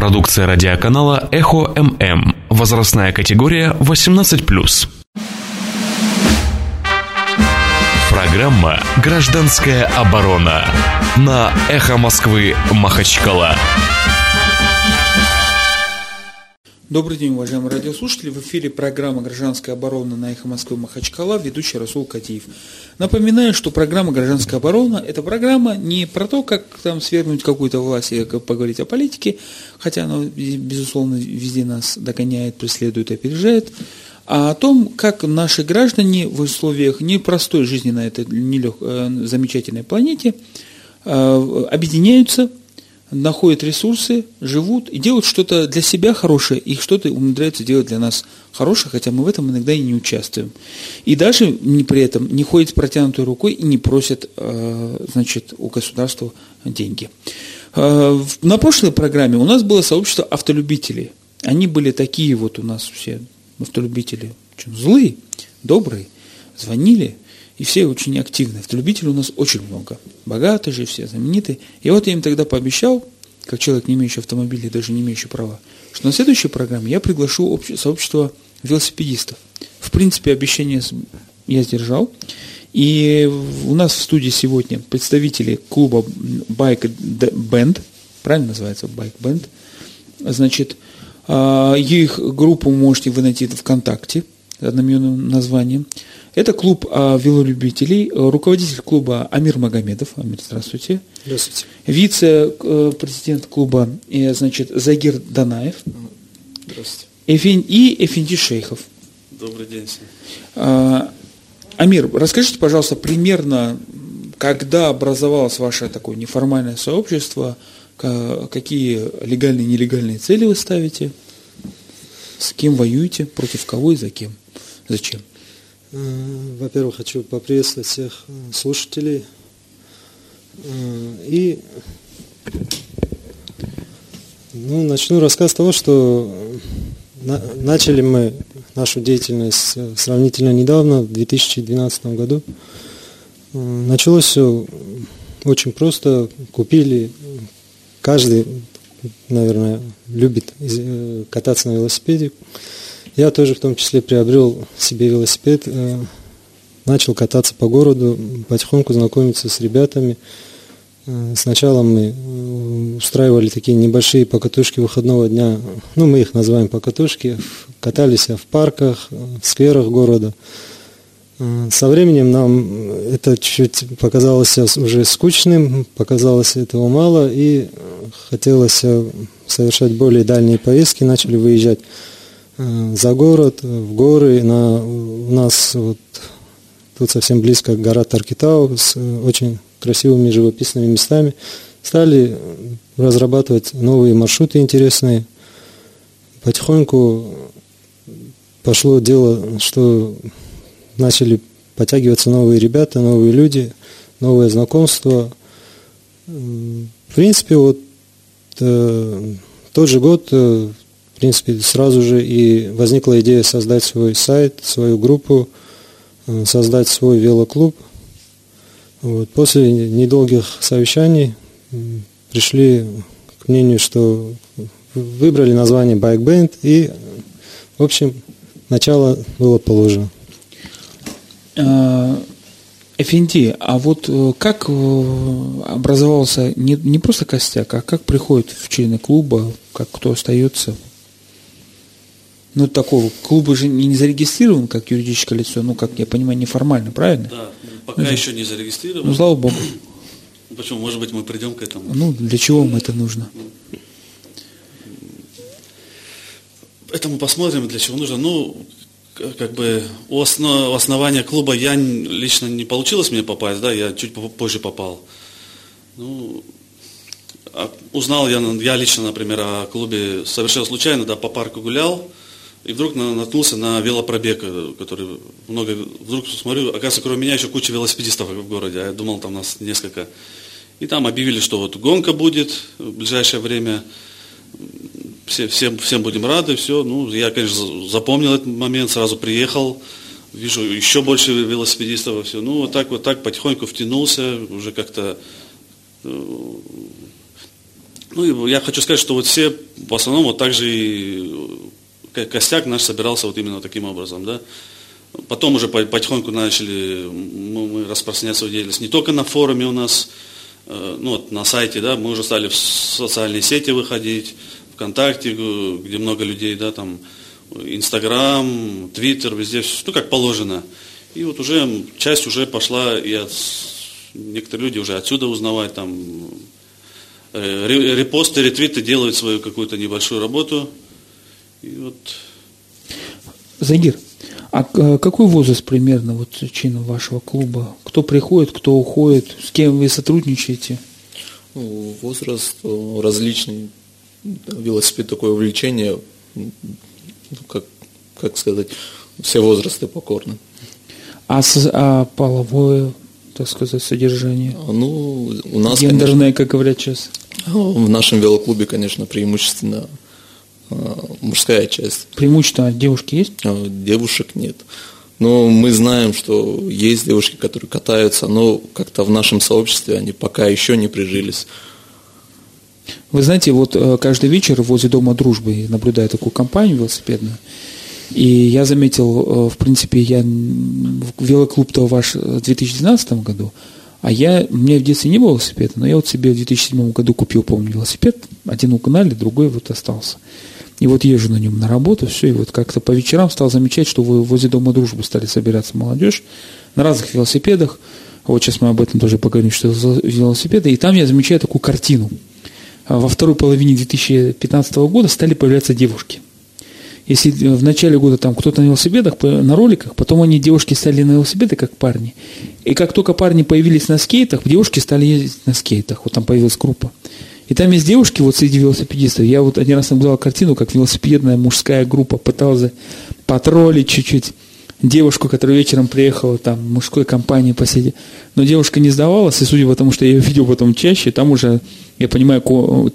Продукция радиоканала «Эхо ММ». Возрастная категория 18+. Программа «Гражданская оборона» на «Эхо Москвы» Махачкала. Добрый день, уважаемые радиослушатели. В эфире программа «Гражданская оборона» на «Эхо Москвы» Махачкала, ведущий Расул Катиев. Напоминаю, что программа «Гражданская оборона» – это программа не про то, как там свергнуть какую-то власть и поговорить о политике, хотя она, безусловно, везде нас догоняет, преследует и опережает, а о том, как наши граждане в условиях непростой жизни на этой нелег... Э, замечательной планете э, объединяются – находят ресурсы, живут и делают что-то для себя хорошее, и что-то умудряются делать для нас хорошее, хотя мы в этом иногда и не участвуем. И даже не при этом не ходят с протянутой рукой и не просят э, значит, у государства деньги. Э, на прошлой программе у нас было сообщество автолюбителей. Они были такие вот у нас все автолюбители, злые, добрые, звонили – и все очень активны. Автолюбителей у нас очень много. Богатые же все, знаменитые. И вот я им тогда пообещал, как человек, не имеющий автомобиля, даже не имеющий права, что на следующей программе я приглашу сообщество велосипедистов. В принципе, обещание я сдержал. И у нас в студии сегодня представители клуба Bike Band, правильно называется Bike Band, значит, а, их группу можете вы найти ВКонтакте, одноименным названием. Это клуб велолюбителей, руководитель клуба Амир Магомедов. Амир, здравствуйте. Здравствуйте. Вице-президент клуба, э, значит, Загир Данаев. Здравствуйте. Эфин, и Эфинди Шейхов. Добрый день. А, Амир, расскажите, пожалуйста, примерно, когда образовалось ваше такое неформальное сообщество, какие легальные и нелегальные цели вы ставите, с кем воюете, против кого и за кем, зачем? Э, во-первых, хочу поприветствовать всех э, слушателей. Э, и ну, начну рассказ с того, что начали мы нашу деятельность сравнительно недавно, в 2012 году. Началось все очень просто. Купили, каждый, наверное, любит кататься на велосипеде. Я тоже в том числе приобрел себе велосипед, э, начал кататься по городу, потихоньку знакомиться с ребятами. Э, сначала мы э, устраивали такие небольшие покатушки выходного дня, ну мы их называем покатушки, катались в парках, в скверах города. Со временем нам это чуть показалось уже скучным, показалось этого мало, и хотелось совершать более дальние поездки, начали выезжать за город, в горы. На, у нас вот, тут совсем близко гора Таркитау с э, очень красивыми живописными местами. Стали разрабатывать новые маршруты интересные. Потихоньку пошло дело, что начали подтягиваться новые ребята, новые люди, новое знакомство. В принципе, вот э, тот же год, э, в принципе, сразу же и возникла идея создать свой сайт, свою группу, э, создать свой велоклуб. Вот. После недолгих совещаний пришли к мнению, что выбрали название Bike Band и, в общем, начало было положено. Эфенди, а вот э, как э, образовался не, не просто костяк, а как приходит в члены клуба, как кто остается? Ну, такого клуба же не зарегистрирован как юридическое лицо, ну, как я понимаю, неформально, правильно? Да, пока ну, еще не зарегистрирован. Ну, слава богу. Ну, почему? Может быть, мы придем к этому. Ну, для чего вам это нужно? Это мы посмотрим, для чего нужно. Ну, как бы у, основ, основания клуба я лично не получилось мне попасть, да, я чуть позже попал. Ну, а узнал я, я лично, например, о клубе совершенно случайно, да, по парку гулял, и вдруг наткнулся на велопробег, э, который много... Вдруг смотрю, оказывается, кроме меня еще куча велосипедистов в городе. А я думал, там нас несколько. И там объявили, что вот гонка будет в ближайшее время. Все, всем, всем будем рады, все. Ну, я, конечно, запомнил этот момент, сразу приехал. Вижу еще больше велосипедистов, все. Ну, вот так вот так потихоньку втянулся, уже как-то э, Ну, я хочу сказать, что вот все, в основном, вот так же и костяк наш собирался вот именно таким образом, да. Потом уже потихоньку начали мы распространять свою деятельность не только на форуме у нас, э, ну вот на сайте, да, мы уже стали в социальные сети выходить, ВКонтакте, где много людей, да, там, Инстаграм, Твиттер, везде, ну как положено. И вот уже часть уже пошла и от, некоторые люди уже отсюда узнавать, там, э, репосты, ретвиты делают свою какую-то небольшую работу. И вот. Загир, а э, какой возраст примерно вот членов вашего клуба? Кто приходит, кто уходит, с кем вы сотрудничаете? Ну, возраст э, различный. Велосипед такое увлечение, ну, как, как сказать, все возрасты покорны. А, с, а половое, так сказать, содержание? Ну, у нас, Гендерное, конечно, как говорят сейчас. В нашем велоклубе, конечно, преимущественно а, мужская часть. Преимущество девушки есть? А, девушек нет. Но мы знаем, что есть девушки, которые катаются, но как-то в нашем сообществе они пока еще не прижились. Вы знаете, вот э, каждый вечер возле Дома дружбы наблюдаю такую компанию велосипедную. И я заметил, э, в принципе, я велоклуб-то ваш в 2012 году, а я, у меня в детстве не было велосипеда, но я вот себе в 2007 году купил, помню, велосипед. Один угнали, другой вот остался. И вот езжу на нем на работу, все, и вот как-то по вечерам стал замечать, что возле Дома дружбы стали собираться молодежь на разных велосипедах. Вот сейчас мы об этом тоже поговорим, что велосипеды. И там я замечаю такую картину. А во второй половине 2015 года стали появляться девушки. Если в начале года там кто-то на велосипедах, на роликах, потом они, девушки, стали на велосипеды, как парни. И как только парни появились на скейтах, девушки стали ездить на скейтах. Вот там появилась группа. И там есть девушки вот среди велосипедистов. Я вот один раз наблюдал картину, как велосипедная мужская группа пыталась патрулить чуть-чуть девушку, которая вечером приехала там в мужской компании посидеть. Но девушка не сдавалась, и судя по тому, что я ее видел потом чаще, там уже, я понимаю,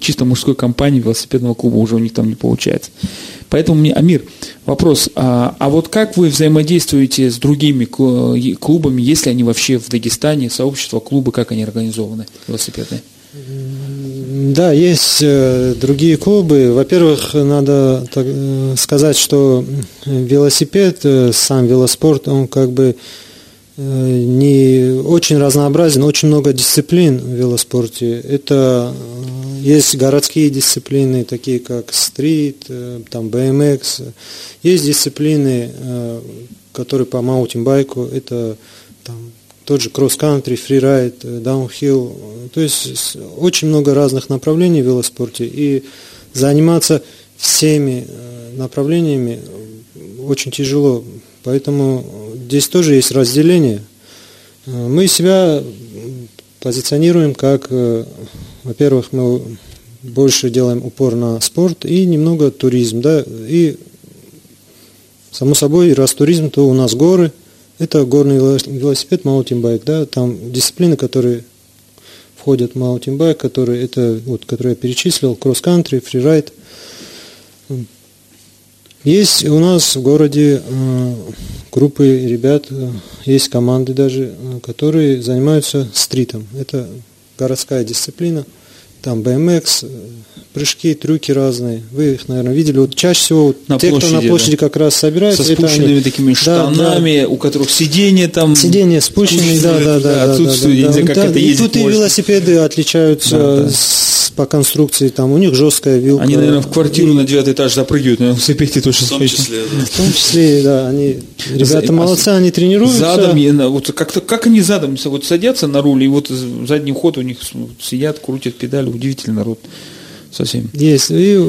чисто мужской компании велосипедного клуба уже у них там не получается. Поэтому мне, Амир, вопрос, а, а вот как вы взаимодействуете с другими клубами, если они вообще в Дагестане, сообщества, клубы, как они организованы велосипедные? Да, есть э, другие клубы. Во-первых, надо э, сказать, что велосипед, э, сам велоспорт, он как бы не очень разнообразен, очень много дисциплин в велоспорте. Это есть городские дисциплины, такие как стрит, там BMX. Есть дисциплины, которые по маунтинбайку, это там тот же кросс-кантри, фрирайд, даунхилл. То есть очень много разных направлений в велоспорте. И заниматься всеми э, направлениями очень тяжело. Поэтому здесь тоже есть разделение. Э, мы себя позиционируем как, э, во-первых, мы больше делаем упор на спорт и немного туризм. Да? И, само собой, раз туризм, то у нас горы – это горный велосипед, маунтинбайк, да, там дисциплины, которые входят в маунтинбайк, которые, это, вот, которые я перечислил, кросс-кантри, фрирайд. Есть у нас в городе э, группы ребят, э, есть команды даже, э, которые занимаются стритом. Это городская дисциплина, там BMX, прыжки, трюки разные. Вы их, наверное, видели. Вот чаще всего на те, площади, кто на площади да. как раз собираются. Со спущенными они... такими штанами, да, да. у которых сиденье там... Сиденье спущенные, да, да, да. Отсутствие, да, да, да, как да, это И тут может. и велосипеды отличаются да, да. С, по конструкции, там у них жесткая вилка. Они, наверное, в квартиру и... на девятый этаж запрыгивают на велосипеде тоже. В том числе, да. В том числе, да. Они, ребята молодцы, они тренируются. Задом, вот как-то, как они задом вот садятся на руль, и вот задний ход у них сидят, крутят педали, удивительный народ совсем. Есть. И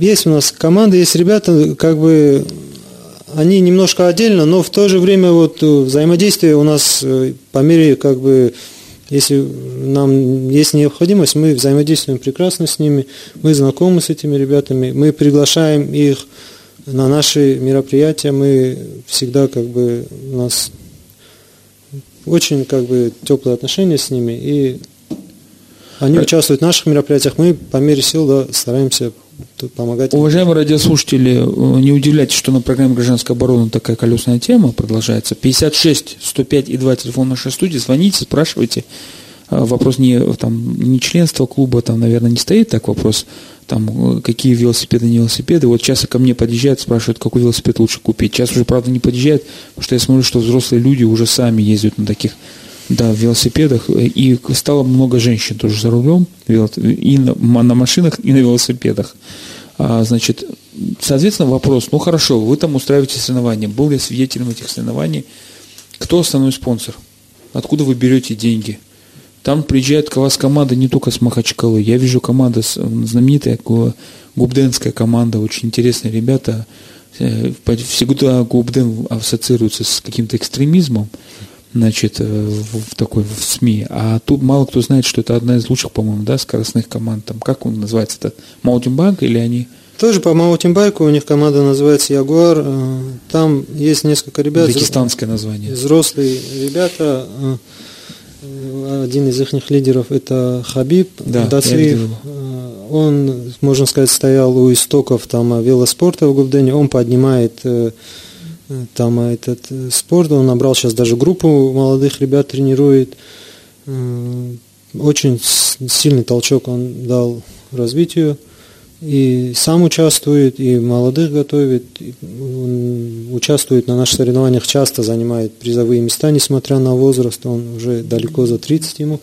есть у нас команда, есть ребята, как бы они немножко отдельно, но в то же время вот взаимодействие у нас э, по мере как бы если нам есть необходимость, мы взаимодействуем прекрасно с ними, мы знакомы с этими ребятами, мы приглашаем их на наши мероприятия, мы всегда как бы у нас очень как бы теплые отношения с ними и они участвуют в наших мероприятиях, мы по мере сил да, стараемся помогать. Уважаемые радиослушатели, э, не удивляйтесь, что на программе «Гражданская оборона» такая колесная тема продолжается. 56 105 и 2 телефон нашей студии. Звоните, спрашивайте. а, вопрос не, там, не членство клуба, там, наверное, не стоит так вопрос, там, какие велосипеды, не велосипеды. Вот часто ко мне подъезжают, спрашивают, какой велосипед лучше купить. Сейчас уже, правда, не подъезжают, потому что я смотрю, что взрослые люди уже сами ездят на таких да, велосипедах, и стало много женщин тоже за рулем, и на, на машинах, и на велосипедах. А, значит, соответственно, вопрос, ну хорошо, вы там устраиваете соревнования, был я свидетелем этих соревнований, кто основной спонсор? Откуда вы берете деньги? Там приезжает к вас команда не только с Махачкалы. Я вижу команда знаменитая, губденская команда, очень интересные ребята. Э, всегда Губден ассоциируется с каким-то экстремизмом значит, э, в такой в СМИ. А тут мало кто знает, что это одна из лучших, по-моему, да, скоростных команд. Там, как он называется, это Маутинбанк или они? Тоже по маутинбайку у них команда называется Ягуар. Э, там есть несколько ребят. Дагестанское название. Взрослые ребята. Э, один из их лидеров это Хабиб да, Дацриев. Он, можно сказать, стоял у истоков там велоспорта в Губдене. Он поднимает там этот э, спорт, он набрал сейчас даже группу молодых ребят, тренирует. Очень сильный толчок он дал развитию. И сам участвует, и молодых готовит, он участвует на наших соревнованиях, часто занимает призовые места, несмотря на возраст, он уже далеко за 30 ему.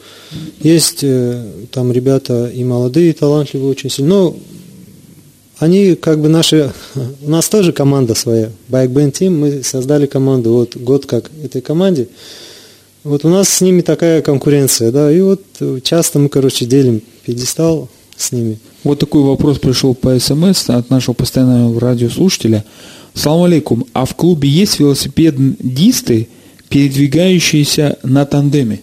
Есть э, там ребята и молодые, и талантливые очень сильно, но они как бы наши, у нас тоже команда своя, Bike Band Team, мы создали команду, вот год как этой команде, вот у нас с ними такая конкуренция, да, и вот часто мы, короче, делим пьедестал с ними. Вот такой вопрос пришел по СМС от нашего постоянного радиослушателя. Салам алейкум, а в клубе есть велосипедисты, передвигающиеся на тандеме?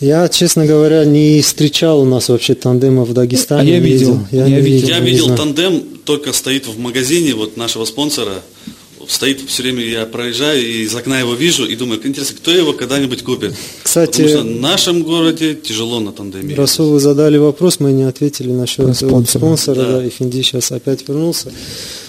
Я, честно говоря, не встречал у нас вообще тандема в Дагестане. А я видел. Я, я видел, я видел тандем, только стоит в магазине вот нашего спонсора. Стоит все время, я проезжаю и из окна его вижу и думаю, интересно, кто его когда-нибудь купит? Кстати, Потому что в нашем городе тяжело на тандеме. Расул, вы задали вопрос, мы не ответили насчет спонсора. спонсора да. Да, и Финди сейчас опять вернулся.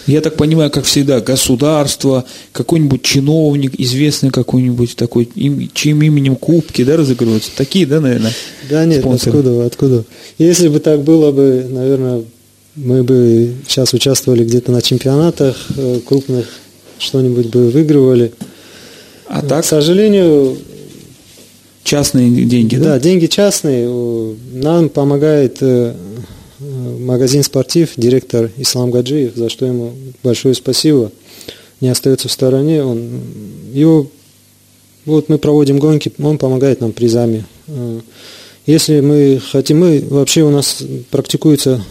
Я так понимаю, как всегда, государство, какой-нибудь чиновник, известный какой-нибудь такой, им, чьим именем кубки, да, разыгрываются? Такие, да, наверное? Да нет, спонсоры? откуда, откуда? Если бы так было бы, наверное, мы бы сейчас участвовали где-то на чемпионатах э, крупных, что-нибудь бы выигрывали. А так? К сожалению, частные деньги, да? Да, деньги частные. Нам помогает э, магазин «Спортив», директор Ислам Гаджиев, за что ему большое спасибо, не остается в стороне. Он, его, вот мы проводим гонки, он помогает нам призами. Э, если мы хотим, мы вообще у нас практикуется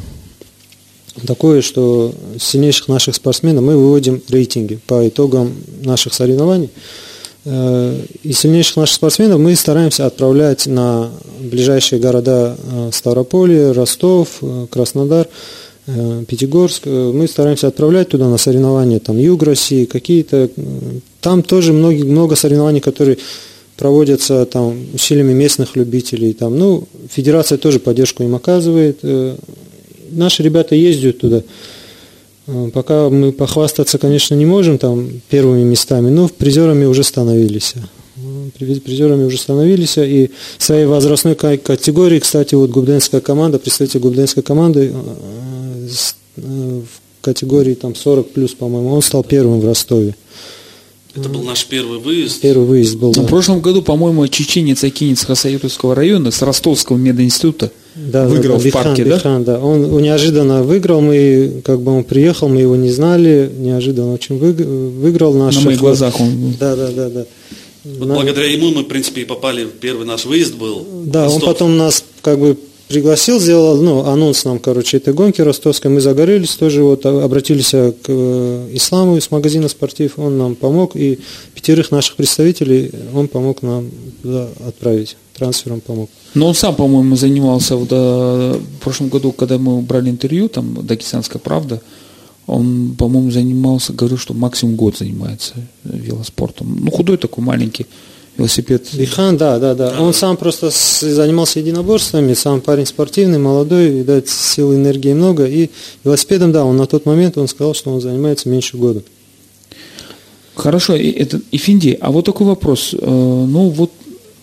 такое, что сильнейших наших спортсменов мы выводим рейтинги по итогам наших соревнований. Э, и сильнейших наших спортсменов мы стараемся отправлять на ближайшие города э, Ставрополье, Ростов, э, Краснодар, Пятигорск. Мы стараемся отправлять туда на соревнования, там, Юг России, какие-то. Там тоже много, много соревнований, которые проводятся там усилиями местных любителей. Там, ну, федерация тоже поддержку им оказывает. Наши ребята ездят туда. Э, пока мы похвастаться, конечно, не можем там первыми местами, но призерами уже становились. Э, призерами уже становились. И своей возрастной категории, кстати, вот губденская команда, представитель губденской команды э, в категории там 40 плюс, по-моему, он стал первым в Ростове. Это был наш первый выезд. Первый выезд был. Да. В прошлом году, по-моему, чеченец Акинец Хасаютовского района с Ростовского мединститута да, выиграл да, да, в парке, Бихан, да? да? Он неожиданно выиграл, мы, как бы он приехал, мы его не знали, неожиданно очень выиграл наш. На моих глазах он. Да, да, да, да. Вот На... благодаря ему мы, в принципе, и попали, первый наш выезд был. Да, он потом нас как бы пригласил, сделал ну, анонс нам, короче, этой гонки ростовской. Мы загорелись тоже, вот обратились к э, Исламу из магазина «Спортив». Он нам помог, и пятерых наших представителей он помог нам туда отправить, трансфером помог. Но он сам, по-моему, занимался в, в прошлом году, когда мы брали интервью, там, «Дагестанская правда», он, по-моему, занимался, говорил, что максимум год занимается велоспортом. Ну, худой такой, маленький велосипед. Бихан, да, да, да. Он сам просто занимался единоборствами, сам парень спортивный, молодой, видать, силы энергии много. И велосипедом, да, он на тот момент, он сказал, что он занимается меньше года. Хорошо, и, это, Ифинди, а вот такой вопрос. Э, ну, вот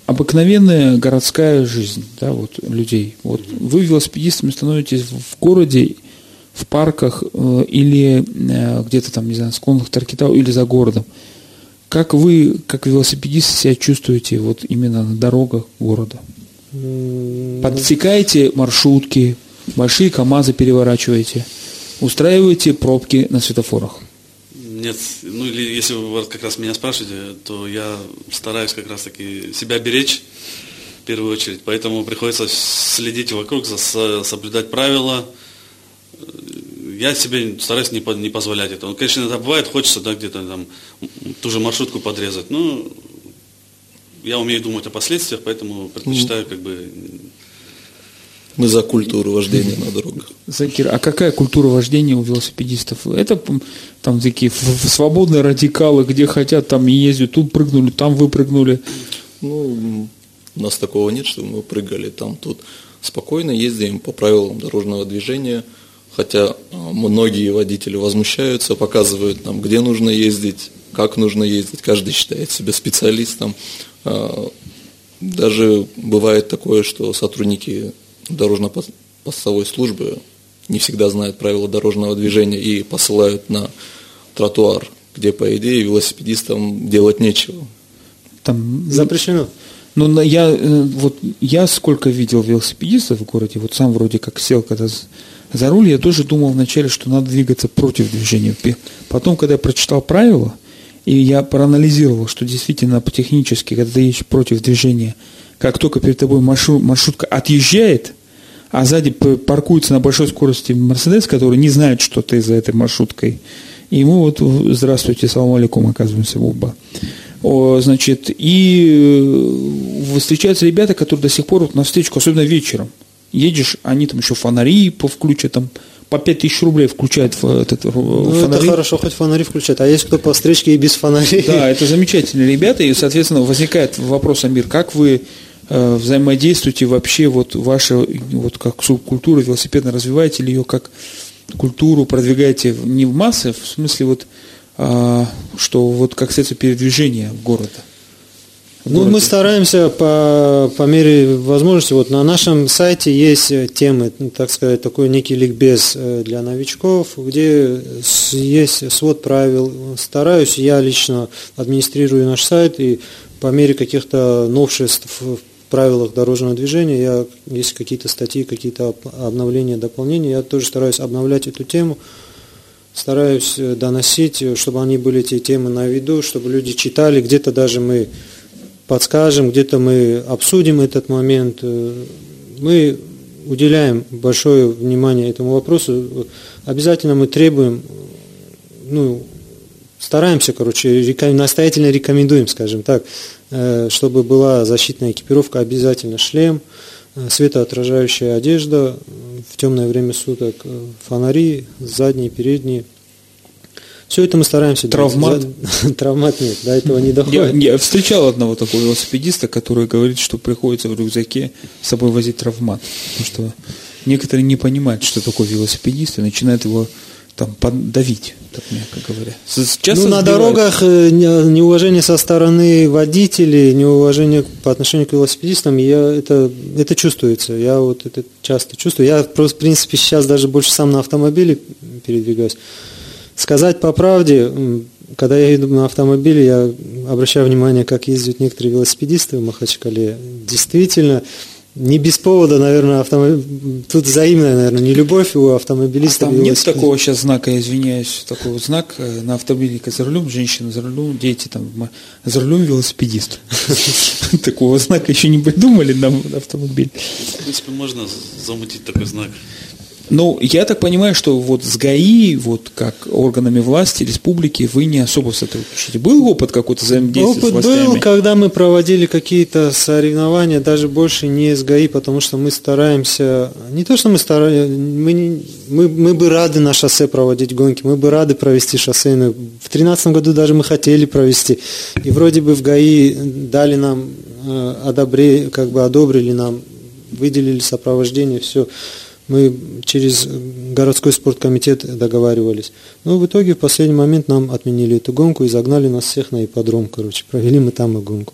обыкновенная городская жизнь, да, вот людей. Вот вы велосипедистами становитесь в городе, в парках э, или э, где-то там, не знаю, склонах Таркитау или за городом. Как вы, как велосипедист, себя чувствуете вот именно на дорогах города? Подсекаете маршрутки, большие КАМАЗы переворачиваете, устраиваете пробки на светофорах? Нет, ну или если вы как раз меня спрашиваете, то я стараюсь как раз таки себя беречь в первую очередь, поэтому приходится следить вокруг, соблюдать правила. Я себе стараюсь не, не позволять этого. Ну, конечно, иногда бывает, хочется да, где-то там ту же маршрутку подрезать, но я умею думать о последствиях, поэтому предпочитаю как бы мы за культуру вождения на дорогах. Закир, а какая культура вождения у велосипедистов? Это там такие свободные радикалы, где хотят, там ездят, тут прыгнули, там выпрыгнули. Ну, у нас такого нет, что мы прыгали там, тут. Спокойно ездим по правилам дорожного движения, хотя а, многие водители возмущаются, показывают нам, где нужно ездить, как нужно ездить, каждый считает себя специалистом. А, даже бывает такое, что сотрудники дорожно-постовой службы не всегда знают правила дорожного движения и посылают на тротуар, где, по идее, велосипедистам делать нечего. Там запрещено. Ну, я, э, вот, я сколько видел велосипедистов в городе, вот сам вроде как сел когда за руль, я тоже думал вначале, что надо двигаться против движения. Потом, когда я прочитал правила, и я проанализировал, что действительно по технически, когда ты едешь против движения, как только перед тобой маршрут, маршрутка отъезжает, а сзади паркуется на большой скорости Мерседес, который не знает, что ты за этой маршруткой, и ему вот «Здравствуйте, салам алейкум», оказывается, оба. О, значит, и э, встречаются ребята, которые до сих пор вот на встречку, особенно вечером, едешь, они там еще фонари включат, там по 5 тысяч рублей включают этот ну, фонари. это хорошо, хоть фонари включают, а есть кто по встречке и без фонарей. Да, это замечательные ребята, и, соответственно, возникает вопрос, Амир, как вы Э, взаимодействуете вообще вот ваша вот как субкультура велосипедно развиваете ли ее как культуру продвигаете не в массы в смысле вот а, что вот как средство передвижения города ну, мы стараемся по, по мере возможности. Вот на нашем сайте есть темы, ну, так сказать, такой некий ликбез э, для новичков, где есть свод правил. Стараюсь, я лично администрирую наш сайт, и по мере каких-то новшеств в правилах дорожного движения, я, есть какие-то статьи, какие-то обновления, дополнения, я тоже стараюсь обновлять эту тему, стараюсь э, доносить, э, чтобы они были эти темы на виду, чтобы люди читали, где-то даже мы подскажем, где-то мы обсудим этот момент. Э, мы уделяем большое внимание этому вопросу. Обязательно мы требуем, ну, стараемся, короче, настоятельно рекомендуем, скажем так, Э, чтобы была защитная экипировка, обязательно шлем, э, светоотражающая одежда в темное время суток, фонари задние, передние. Все это мы стараемся Травмат? делать. Травмат нет, до этого не доходит. Я, я встречал одного такого велосипедиста, который говорит, что приходится в рюкзаке с собой возить травмат. Потому что некоторые не понимают, что такое велосипедист, и начинают его там подавить, так мягко говоря. Часто ну, на дорогах э, неуважение со стороны водителей, неуважение по отношению к велосипедистам, я, это, это чувствуется. Я вот это часто чувствую. Я просто, в принципе, сейчас даже больше сам на автомобиле передвигаюсь. Сказать по правде, когда я еду на автомобиле, я обращаю внимание, как ездят некоторые велосипедисты в Махачкале. Действительно, не без повода, наверное, автомобиль... тут взаимная, наверное, не любовь у автомобилиста. А там нет такого сейчас знака, я извиняюсь, такой вот знак э, на автомобиле за рулем, женщина за рулем, дети там, за рулем велосипедист. Такого знака еще не придумали на автомобиль. В принципе, можно замутить такой знак. Ну, я так понимаю, что вот с ГАИ, вот как органами власти, республики, вы не особо сотрудничаете. Был опыт какой-то взаимодействия опыт с властями? был, когда мы проводили какие-то соревнования, даже больше не с ГАИ, потому что мы стараемся, не то, что мы стараемся, мы, не, мы, мы бы рады на шоссе проводить гонки, мы бы рады провести шоссейную. В 2013 году даже мы хотели провести. И вроде бы в ГАИ дали нам, э, одобре, как бы одобрили нам, выделили сопровождение, все мы через городской спорткомитет договаривались. Но в итоге в последний момент нам отменили эту гонку и загнали нас всех на ипподром, короче. Провели мы там и гонку.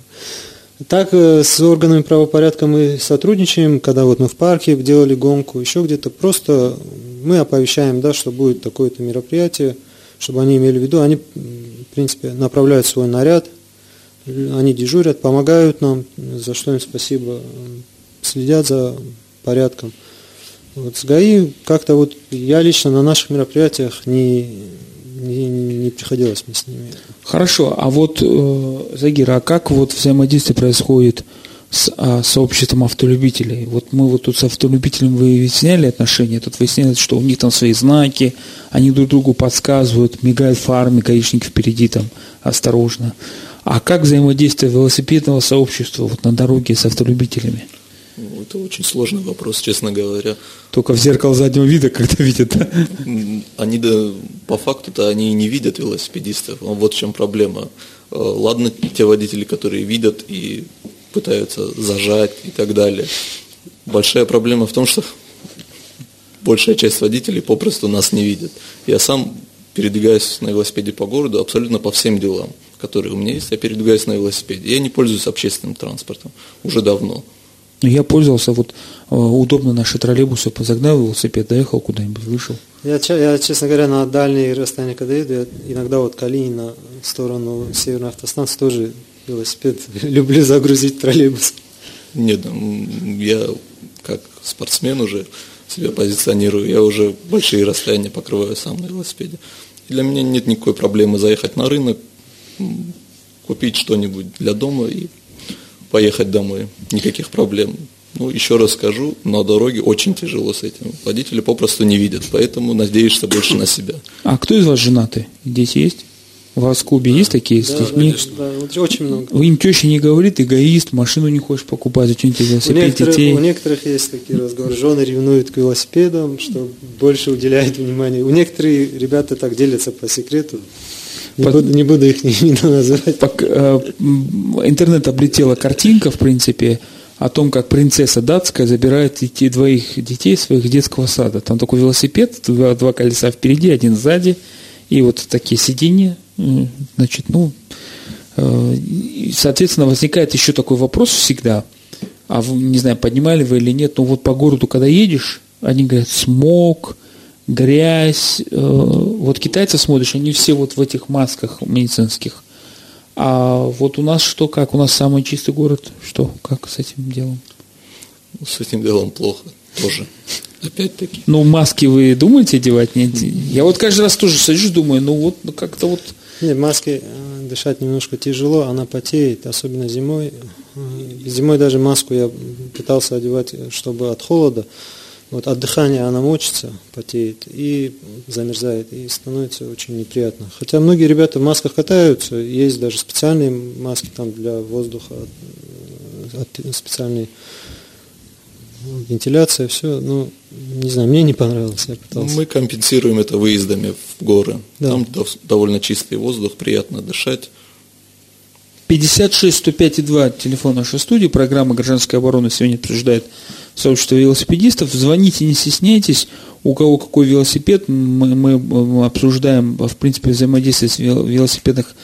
Так, э, с органами правопорядка мы сотрудничаем, когда вот мы в парке делали гонку, еще где-то. Просто мы оповещаем, да, что будет такое-то мероприятие, чтобы они имели в виду. Они, в принципе, направляют свой наряд, они дежурят, помогают нам, за что им спасибо, следят за порядком. Вот с ГАИ как-то вот я лично на наших мероприятиях не, не, не приходилось мне с ними. Хорошо, а вот, э, Загира, а как вот взаимодействие происходит с а, сообществом автолюбителей? Вот мы вот тут с автолюбителем выясняли отношения, тут выясняли, что у них там свои знаки, они друг другу подсказывают, мигает фар, гаишник впереди там, осторожно. А как взаимодействие велосипедного сообщества вот на дороге с автолюбителями? Ну, это очень сложный вопрос, честно говоря. Только в зеркало заднего вида, когда видят, да? Они, да, по факту-то они не видят велосипедистов. Вот в чем проблема. Э, ладно, те водители, которые видят и пытаются зажать и так далее. Большая проблема в том, что большая часть водителей попросту нас не видит. Я сам передвигаюсь на велосипеде по городу абсолютно по всем делам, которые у меня есть. Я передвигаюсь на велосипеде. Я не пользуюсь общественным транспортом уже давно. Ну, я пользовался, вот э, удобно наши троллейбусы, позагнал велосипед, доехал куда-нибудь, вышел. Я, я, честно говоря, на дальние расстояния, когда еду, я иногда вот Калинина в сторону Северной автостанции тоже велосипед люблю загрузить троллейбус. Нет, я как спортсмен уже себя позиционирую, я уже большие расстояния покрываю сам на велосипеде. И для меня нет никакой проблемы заехать на рынок, купить что-нибудь для дома и поехать домой. Никаких проблем. Ну, еще раз скажу, на дороге очень тяжело с этим. Водители попросту не видят, поэтому надеешься больше на себя. А кто из вас женаты? Дети есть? У вас в клубе есть такие с да, детьми? Да, очень много. Им теща не говорит, эгоист, машину не хочешь покупать, зачем тебе велосипед у некоторых, детей? У некоторых есть такие разговоры. Жены ревнуют к велосипедам, что больше уделяют внимания. У некоторых ребята так делятся по секрету. Не, Под... буду, не буду их имена называть. Пок, э, интернет облетела картинка, в принципе, о том, как принцесса датская забирает детей, двоих детей своих детского сада. Там такой велосипед, два, два колеса впереди, один сзади, и вот такие сиденья. Значит, ну, э, соответственно, возникает еще такой вопрос всегда. А вы, не знаю, поднимали вы или нет, но вот по городу, когда едешь, они говорят, смог, грязь. Э, вот китайцы смотришь, они все вот в этих масках медицинских. А вот у нас что, как? У нас самый чистый город. Что, как с этим делом? С этим делом плохо тоже. Опять-таки. Ну, маски вы думаете одевать? Нет? Я вот каждый раз тоже сажусь, думаю, ну вот, ну как-то вот... Нет, маски э, дышать немножко тяжело, она потеет, особенно зимой. Э, зимой даже маску я пытался одевать, чтобы от холода. Вот от дыхания она мочится, потеет и замерзает, и становится очень неприятно. Хотя многие ребята в масках катаются, есть даже специальные маски там для воздуха, от, специальные вентиляция, все, ну, не знаю, мне не понравилось, я пытался. Мы компенсируем это выездами в горы. Да. Там довольно чистый воздух, приятно дышать. 56 105 2 телефон нашей студии. Программа «Гражданская оборона» сегодня обсуждает сообщество велосипедистов. Звоните, не стесняйтесь. У кого какой велосипед, мы, мы обсуждаем, в принципе, взаимодействие с велосипедных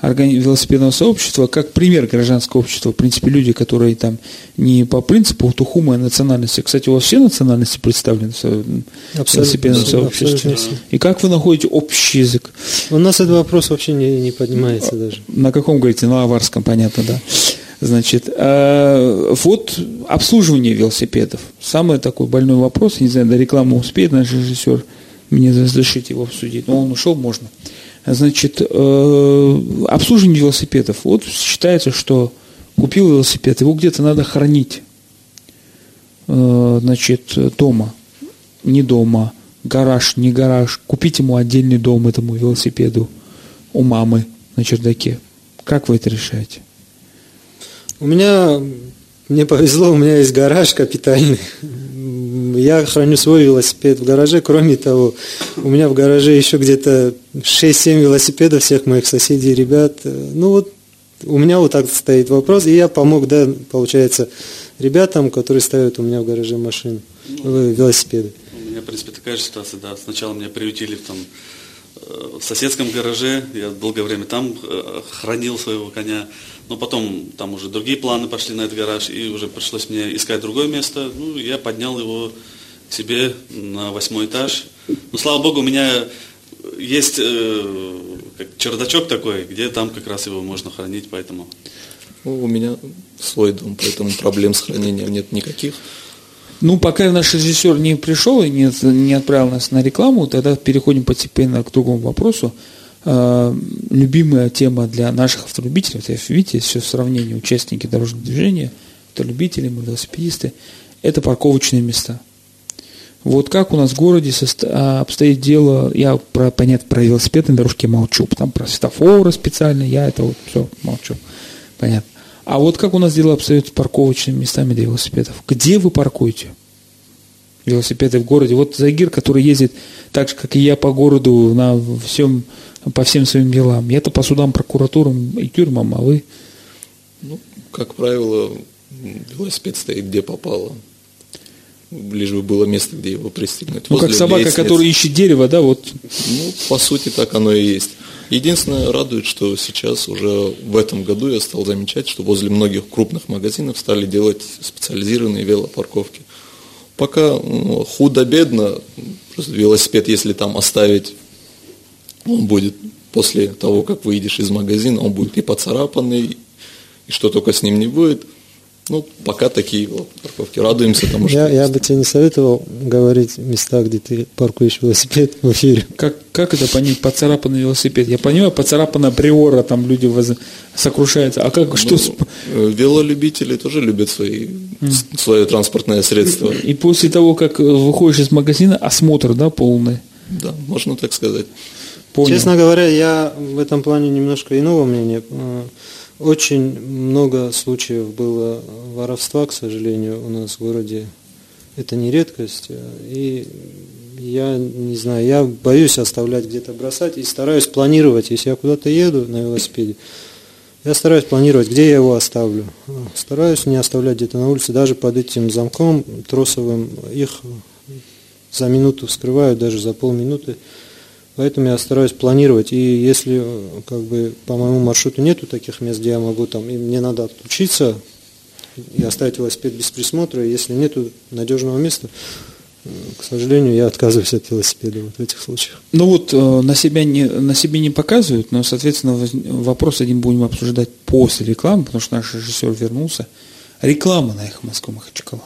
велосипедного сообщества как пример гражданского общества. В принципе, люди, которые там не по принципу тухумы, а национальности. Кстати, у вас все национальности представлены в велосипедном сообществе. И как вы находите общий язык? У нас этот вопрос вообще не, не поднимается даже. На каком говорите? На аварском, понятно, да. Значит, э, вот обслуживание велосипедов. Самый такой больной вопрос, не знаю, до рекламы успеет наш режиссер мне разрешить его обсудить, но он ушел, можно. Значит, э, обслуживание велосипедов. Вот считается, что купил велосипед, его где-то надо хранить. Э, значит, дома, не дома, гараж, не гараж. Купить ему отдельный дом этому велосипеду у мамы на чердаке. Как вы это решаете? У меня, мне повезло, у меня есть гараж капитальный. Я храню свой велосипед в гараже. Кроме того, у меня в гараже еще где-то 6-7 велосипедов всех моих соседей, ребят. Ну вот у меня вот так стоит вопрос. И я помог, да, получается, ребятам, которые ставят у меня в гараже машины, ну, велосипеды. У меня, в принципе, такая же ситуация, да. Сначала меня приютили там в соседском гараже, я долгое время там э, хранил своего коня, но потом там уже другие планы пошли на этот гараж, и уже пришлось мне искать другое место. Ну, я поднял его к себе на восьмой этаж. Ну, слава богу, у меня есть э, как чердачок такой, где там как раз его можно хранить, поэтому... Ну, у меня свой дом, поэтому проблем с хранением нет никаких. Ну, пока наш режиссер не пришел и не, не отправил нас на рекламу, тогда переходим постепенно к другому вопросу. Э, любимая тема для наших автолюбителей, вот, видите, все сравнение участники дорожного движения, автолюбители, велосипедисты, это парковочные места. Вот как у нас в городе а, обстоит дело, я про, понятно, про велосипедные дорожки молчу, там про светофоры специально, я это вот все молчу, понятно. А вот как у нас дела обстоят с парковочными местами для велосипедов? Где вы паркуете велосипеды в городе? Вот Загир, который ездит так же, как и я по городу на всем, по всем своим делам. Я-то по судам, прокуратурам и тюрьмам, а вы? Ну, как правило, велосипед стоит где попало. Лишь бы было место, где его пристегнуть. Ну, как собака, лестниц. которая ищет дерево, да, вот. Ну, по сути, так оно и есть. Единственное, радует, что сейчас уже в этом году я стал замечать, что возле многих крупных магазинов стали делать специализированные велопарковки. Пока ну, худо-бедно, велосипед, если там оставить, он будет после того, как выйдешь из магазина, он будет и поцарапанный, и что только с ним не будет – ну, пока такие вот парковки. Радуемся тому, что... Я, я бы тебе не советовал говорить места, где ты паркуешь велосипед в эфире. Как, как это понять, поцарапанный велосипед? Я понимаю, поцарапана приора, там люди воз... сокрушаются. А как, что... Ну, э, велолюбители тоже любят свои, mm. свое транспортное средство. И после того, как выходишь из магазина, осмотр, да, полный? Да, можно так сказать. Понял. Честно говоря, я в этом плане немножко иного мнения. Очень много случаев было воровства, к сожалению, у нас в городе. Это не редкость. И я не знаю, я боюсь оставлять где-то бросать и стараюсь планировать, если я куда-то еду на велосипеде, я стараюсь планировать, где я его оставлю. Стараюсь не оставлять где-то на улице, даже под этим замком тросовым. Их за минуту вскрывают, даже за полминуты. Поэтому я стараюсь планировать. И если как бы по моему маршруту нету таких мест, где я могу там, и мне надо отключиться и оставить велосипед без присмотра, если нету надежного места, к сожалению, я отказываюсь от велосипеда вот в этих случаях. Ну вот э, на, себя не, на себе не показывают, но, соответственно, вопрос один будем обсуждать после рекламы, потому что наш режиссер вернулся. Реклама на «Эхо Москвы» Махачкала.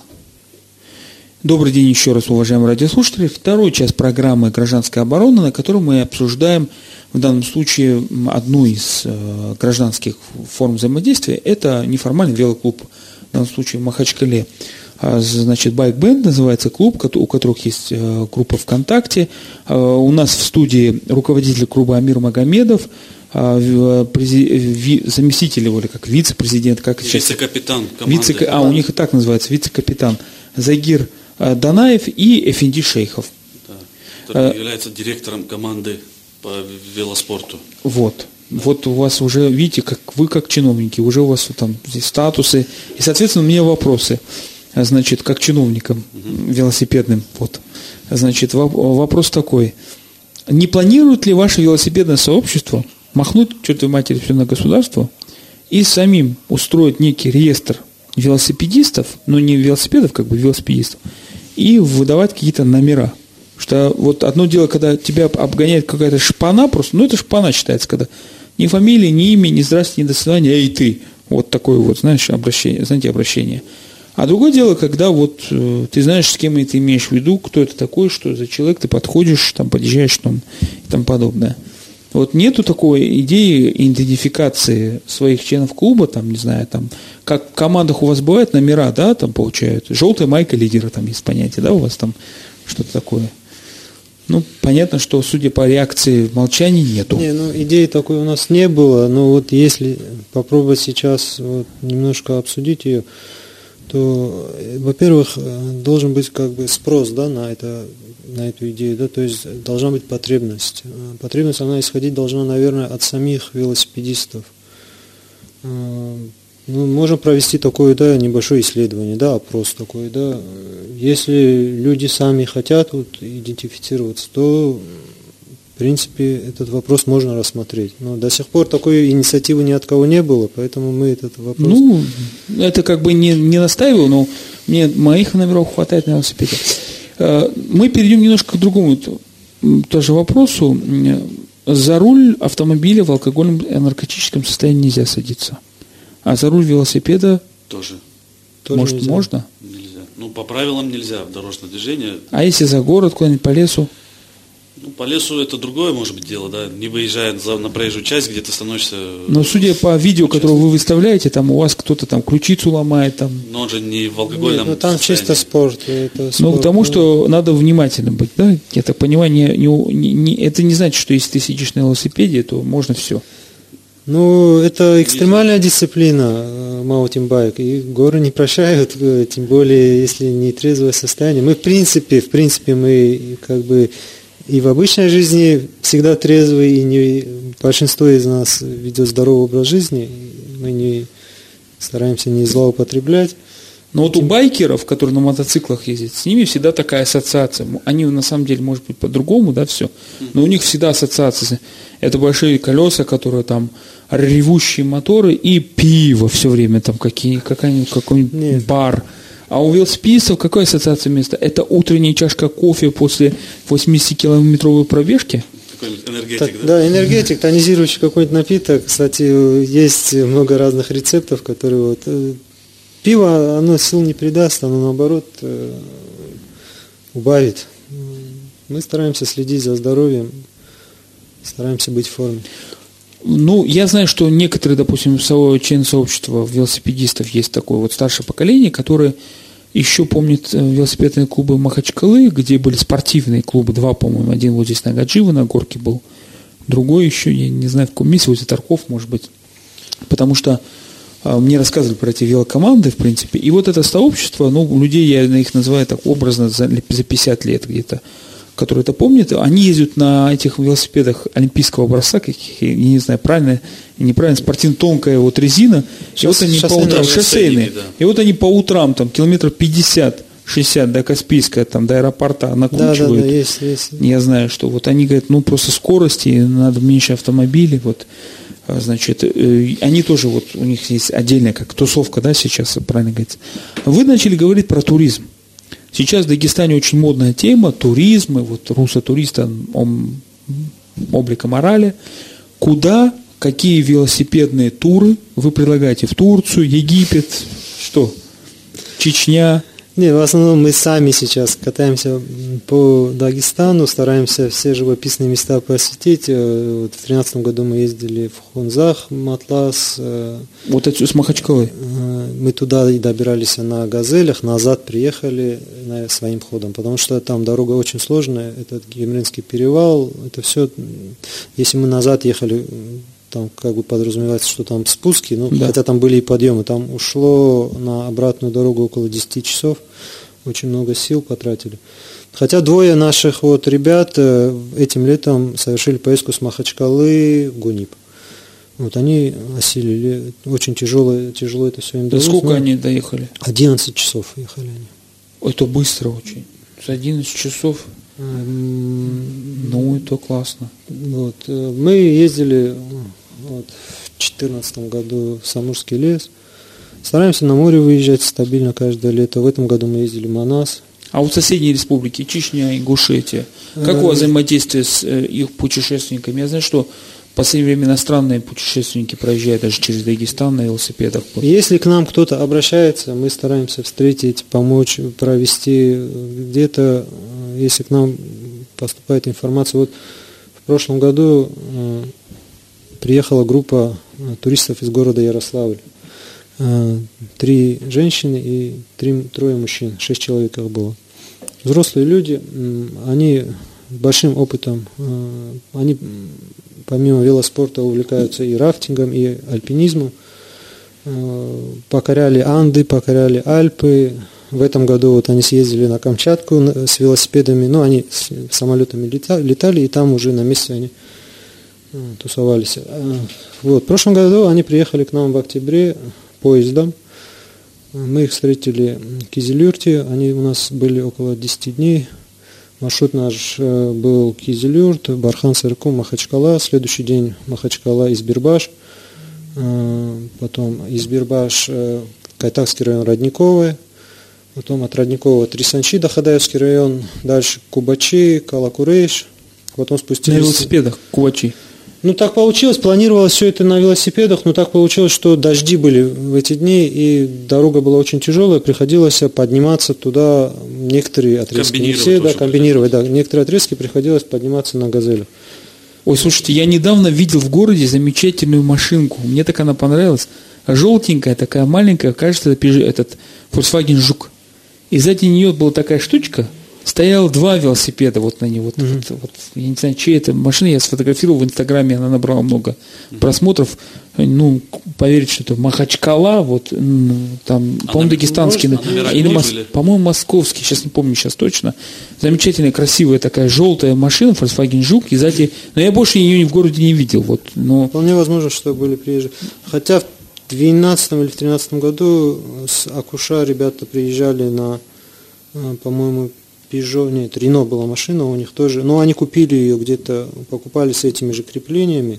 Добрый день еще раз, уважаемые радиослушатели. Второй час программы «Гражданская оборона», на которой мы обсуждаем в данном случае одну из э, гражданских форм взаимодействия. Это неформальный велоклуб, в данном случае в Махачкале. А, значит, Байк Бенд называется клуб, у которых есть э, группа ВКонтакте. А, у нас в студии руководитель клуба Амир Магомедов, а, заместитель его, или как вице-президент, как Вице-капитан команды. Вице, а, у них и так называется, вице-капитан Загир Данаев и Эфенди Шейхов. Да, который является директором команды по велоспорту. Вот. Вот у вас уже, видите, как вы как чиновники, уже у вас там здесь статусы. И, соответственно, у меня вопросы. Значит, как чиновникам угу. велосипедным. Вот. Значит, вопрос такой. Не планирует ли ваше велосипедное сообщество махнуть чертовой матери все на государство и самим устроить некий реестр велосипедистов, ну не велосипедов, как бы велосипедистов, и выдавать какие-то номера. Что вот одно дело, когда тебя обгоняет какая-то шпана просто, ну это шпана считается, когда ни фамилии, ни имя, ни здрасте, ни до свидания, эй ты. Вот такое вот, знаешь, обращение, знаете, обращение. А другое дело, когда вот э, ты знаешь, с кем ты имеешь в виду, кто это такой, что за человек, ты подходишь, там подъезжаешь там, и тому подобное. Вот нету такой идеи идентификации своих членов клуба, там, не знаю, там, как в командах у вас бывают номера, да, там получают, желтая майка лидера, там есть понятие, да, у вас там что-то такое. Ну, понятно, что, судя по реакции, молчания нету. Не, ну, идеи такой у нас не было, но вот если попробовать сейчас вот немножко обсудить ее, то, во-первых, должен быть как бы спрос, да, на это на эту идею, да, то есть должна быть потребность. Э, потребность, она исходить должна, наверное, от самих велосипедистов. Э, ну, можем провести такое, да, небольшое исследование, да, опрос такой, да. Если люди сами хотят вот, идентифицироваться, то в принципе, этот вопрос можно рассмотреть. Но до сих пор такой инициативы ни от кого не было, поэтому мы этот вопрос... Ну, это как бы не, не настаиваю, но мне моих номеров хватает на велосипеде. Э, мы перейдем немножко к другому тоже вопросу. За руль автомобиля в алкогольном и наркотическом состоянии нельзя садиться. А за руль велосипеда Тоже тоже может нельзя. можно? нельзя. Ну, по правилам нельзя в дорожное движение. А если за город, куда-нибудь по лесу? Ну, по лесу это другое, может быть, дело, да. Не выезжая за- на проезжую часть, где ты становишься... Но судя по видео, которое вы выставляете, там у вас кто-то там ключицу ломает, там. Но он же не в Нет, алкогольном ну там состоянии. чисто спорт. Это Ну, спорт, к тому, ну. что надо внимательным быть, да? Я так понимаю, не, не- не- не- это не значит, что если ты сидишь на велосипеде, то можно все. Ну, это экстремальная дисциплина, э, маутинбайк, и горы не прощают, э, тем более, если не трезвое состояние. Мы, в принципе, в принципе, мы как бы и в обычной жизни всегда трезвые, и не, большинство из нас ведет здоровый образ жизни, мы не стараемся не злоупотреблять. Но вот у байкеров, которые на мотоциклах ездят, с ними всегда такая ассоциация. Они на самом деле, может быть, по-другому, да, все. Но у них всегда ассоциация. Это большие колеса, которые там ревущие моторы и пиво все время там какие, какой-нибудь Нет. бар. А у велосипедистов какая ассоциация места? Это утренняя чашка кофе после 80-километровой пробежки? Энергетик, Так, да? да, энергетик, тонизирующий какой-нибудь напиток. Кстати, есть много разных рецептов, которые вот... э, Пиво, оно сил не придаст, оно наоборот э, убавит. Мы стараемся следить за здоровьем, стараемся быть в форме. Ну, я знаю, что некоторые, допустим, члены сообщества велосипедистов есть такое вот старшее поколение, которое еще помнит э, велосипедные клубы Махачкалы, где были спортивные клубы, два, по-моему, один вот здесь на Гадживо, на горке был, другой еще, я не знаю, в каком месте, возле Тарков, может быть, потому что а, мне рассказывали про эти велокоманды, в принципе, и вот это сообщество, ну, людей, я их называю так образно, за 50 лет где-то, которые это помнят, они ездят на этих велосипедах олимпийского образца, каких, я не знаю, правильно и неправильно, спортивно тонкая вот резина, и вот они по утрам, Шоссейные, да. и вот они по утрам, там, километров 50-60 до Каспийска, там, до аэропорта Да, да, накручивают. да, есть, есть. Я знаю, что вот они говорят, ну просто скорости, надо меньше автомобилей, вот, а, значит, э, они тоже вот, у них есть отдельная как тусовка, да, сейчас правильно говорится. Вы начали говорить про туризм. Сейчас в Дагестане очень модная тема, туризм, и вот руссо-туриста, он облика морали. Куда, какие велосипедные туры вы предлагаете? В Турцию, Египет, что? Чечня? Не, в основном мы сами сейчас катаемся по Дагестану, стараемся все живописные места посетить. Э, Вот в 2013 году мы ездили в Хунзах, Матлас, э, Вот отсюда с Махачкалы. Э, Мы туда и добирались на газелях, назад приехали своим ходом, потому что там дорога очень сложная, этот Гемринский перевал, это все, если мы назад ехали, там как бы подразумевается, что там спуски, ну, Да. хотя там были и подъемы, там ушло на обратную дорогу около 10 часов, очень много сил потратили. Хотя двое наших вот ребят э, этим летом совершили поездку с Махачкалы в Гунип. Вот они осилили, очень тяжело, тяжело это все им Да далось. сколько но они доехали? 11 часов ехали они. Это быстро очень. За 11 часов. М, Ну, это классно. Вот. э, Мы ездили вот, в 2014 году в Самурский лес. Стараемся на море выезжать стабильно каждое лето. В этом году мы ездили в Манас. А вот соседние республики, Чечня, Ингушетия, как у вас взаимодействие с э, их путешественниками? Я знаю, что в последнее время иностранные путешественники проезжают даже через Дагестан на велосипедах. Если к нам кто-то обращается, мы стараемся встретить, помочь, провести где-то, э, если к нам поступает информация. Вот в прошлом году э, приехала группа э, туристов из города Ярославль. Э, Три женщины и три, трое мужчин, шесть человек их было. Взрослые люди, они большим опытом, э, они помимо велоспорта увлекаются и рафтингом, и альпинизмом. Покоряли Анды, покоряли Альпы. В этом году вот они съездили на Камчатку с велосипедами, ну, они с самолетами лета- летали, и там уже на месте они тусовались. Э, Вот. В прошлом году они приехали к нам в октябре поездом. Мы их встретили в Кизилюрте, они у нас были около 10 дней. Маршрут наш э, был Кизилюрт, Бархан Сыркум, Махачкала. Следующий день Махачкала, Избирбаш. Э, потом Избирбаш, э, Кайтакский район, Родниковый. Потом от Родникова Трисанчи, Дахадаевский район. Дальше Кубачи, Калакурейш. Потом спустились... На велосипедах, Кубачи. Ну, так получилось, планировалось все это на велосипедах, но так получилось, что дожди были в эти дни, и дорога была очень тяжелая, приходилось подниматься туда, некоторые отрезки, не все, да, комбинировать, да, некоторые отрезки приходилось подниматься на газелю. Ой, слушайте, я недавно видел в городе замечательную машинку, мне так она понравилась, желтенькая, такая маленькая, кажется, это этот Volkswagen Жук. И сзади нее была такая штучка, Стояло два велосипеда вот на ней. Вот, mm-hmm. вот, вот, я не знаю, чья это машина, я сфотографировал в Инстаграме, она набрала много mm-hmm. просмотров. Ну, поверить, что это Махачкала, вот там, а по-моему, дагестанский, а или, мос, по-моему, московский, сейчас не помню сейчас точно. Замечательная, красивая такая желтая машина, Volkswagen Жук, и сзади, но я больше ее в городе не видел. Вот, но... Вполне возможно, что были приезжие. Хотя в 2012 или в 2013 году с Акуша ребята приезжали на, э, по-моему, Peugeot, нет, Рено была машина у них тоже, но они купили ее где-то, покупали с этими же креплениями,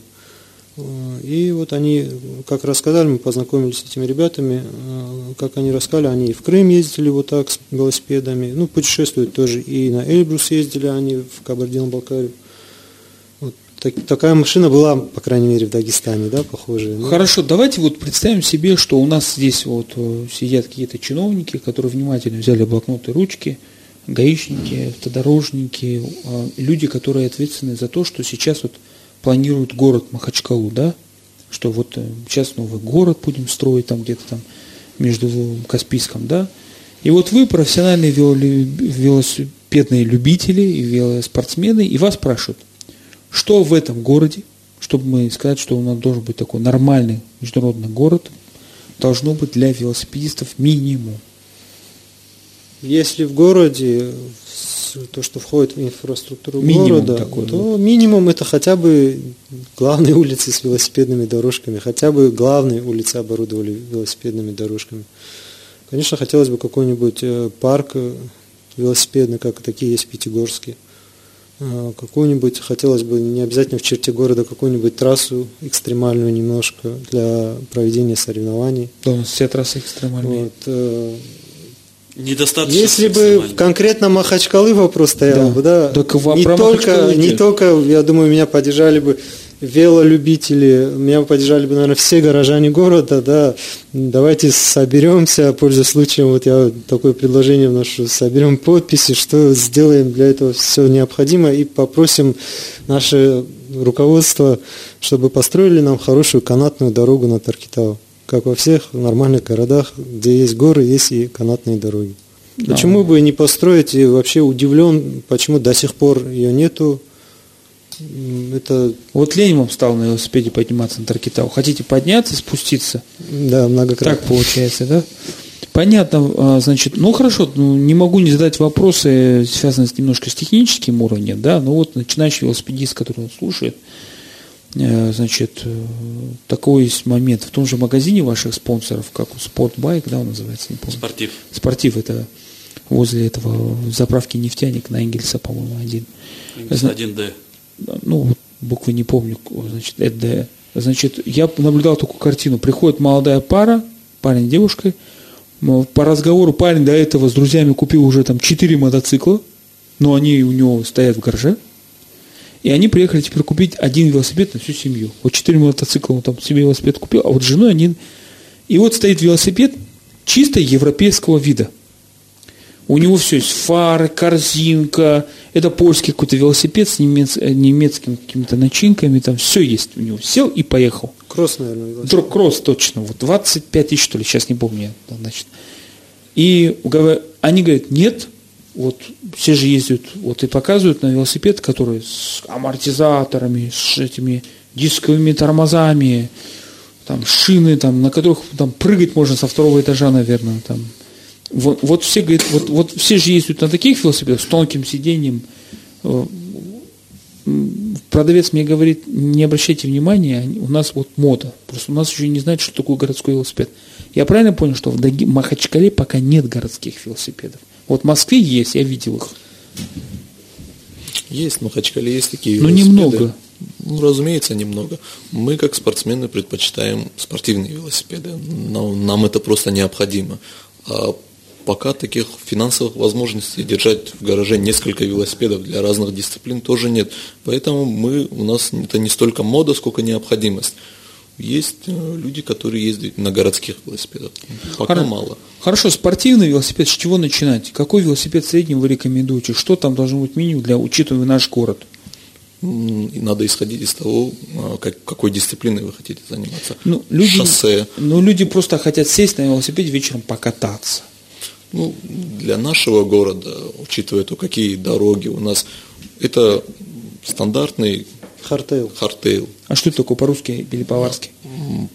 э, и вот они, как рассказали, мы познакомились с этими ребятами, э, как они рассказали, они и в Крым ездили вот так с велосипедами, ну, путешествуют тоже, и на Эльбрус ездили они в Кабардино-Балкарию. Вот так, такая машина была, по крайней мере, в Дагестане, да, похожая. Ну, Хорошо, давайте вот представим себе, что у нас здесь вот э, сидят какие-то чиновники, которые внимательно взяли блокноты, ручки – гаишники, автодорожники, а, люди, которые ответственны за то, что сейчас вот планируют город Махачкалу, да, что вот э, сейчас новый город будем строить там где-то там между Каспийском, да, и вот вы профессиональные велосипедные любители и велоспортсмены, и вас спрашивают, что в этом городе, чтобы мы сказать, что у нас должен быть такой нормальный международный город, должно быть для велосипедистов минимум. Если в городе то, что входит в инфраструктуру минимум города, такой, то да. минимум это хотя бы главные улицы с велосипедными дорожками, хотя бы главные улицы оборудовали велосипедными дорожками. Конечно, хотелось бы какой-нибудь э, парк э, велосипедный, как такие есть в Пятигорске. А, какую-нибудь, хотелось бы не обязательно в черте города, какую-нибудь трассу экстремальную немножко для проведения соревнований. Да, у нас все трассы экстремальные. Вот, э, Недостаточно. Если бы конкретно Махачкалы вопрос стоял да. бы, да, так не, только, не только, я думаю, меня поддержали бы велолюбители, меня поддержали бы, наверное, все горожане города, да, давайте соберемся, пользуясь случаем, вот я такое предложение вношу, соберем подписи, что сделаем для этого все необходимое и попросим наше руководство, чтобы построили нам хорошую канатную дорогу на Таркитау как во всех нормальных городах, где есть горы, есть и канатные дороги. Да. Почему бы не построить, и вообще удивлен, почему до сих пор ее нету. Это... Вот вам стал на велосипеде подниматься на Таркитау. Хотите подняться, спуститься? Да, многократно. Так получается, да? Понятно, а, значит, ну хорошо, ну, не могу не задать вопросы, связанные немножко с техническим уровнем, да, но вот начинающий велосипедист, который слушает, Э, значит, э, такой есть момент. В том же магазине ваших спонсоров, как у Спортбайк, да, он называется, не помню. Спортив. Спортив, это возле этого заправки нефтяник на Энгельса, по-моему, один. Энгельс 1D. Ну, буквы не помню, значит, ЭД. Значит, я наблюдал такую картину. Приходит молодая пара, парень с девушкой, по разговору парень до этого с друзьями купил уже там 4 мотоцикла, но они у него стоят в гараже, и они приехали теперь купить один велосипед на всю семью. Вот четыре мотоцикла он там себе велосипед купил, а вот с женой они... И вот стоит велосипед чисто европейского вида. У него все есть фары, корзинка, это польский какой-то велосипед с немец, э, немецкими какими-то начинками, там все есть у него. Сел и поехал. Кросс, наверное. Велосипед. Кросс, точно. Вот 25 тысяч, что ли, сейчас не помню. Значит. И они говорят, нет, вот все же ездят, вот и показывают на велосипед, который с амортизаторами, с этими дисковыми тормозами, там шины, там, на которых там прыгать можно со второго этажа, наверное, там. Вот, вот все говорят, вот, вот все же ездят на таких велосипедах с тонким сиденьем. Э, продавец мне говорит, не обращайте внимания, у нас вот мода. Просто у нас еще не знают, что такое городской велосипед. Я правильно понял, что в Махачкале пока нет городских велосипедов? Вот в Москве есть, я видел их. Есть, в Махачкале есть такие Но велосипеды. немного. Ну, разумеется, немного. Мы, как спортсмены, предпочитаем спортивные велосипеды. Нам, нам это просто необходимо. А пока таких финансовых возможностей держать в гараже несколько велосипедов для разных дисциплин тоже нет. Поэтому мы, у нас это не столько мода, сколько необходимость. Есть э, люди, которые ездят на городских велосипедах. Пока Хоро- мало. Хорошо, спортивный велосипед, с чего начинать? Какой велосипед в среднем вы рекомендуете? Что там должно быть минимум для учитывая наш город? И надо исходить из того, а, как- какой дисциплиной вы хотите заниматься. Ну, люди, Шоссе. Ну, люди просто хотят сесть на велосипеде вечером покататься. Ну, для нашего города, учитывая то, какие дороги у нас, это стандартный hardtail. hardtail. А что это такое по-русски или по-аварски?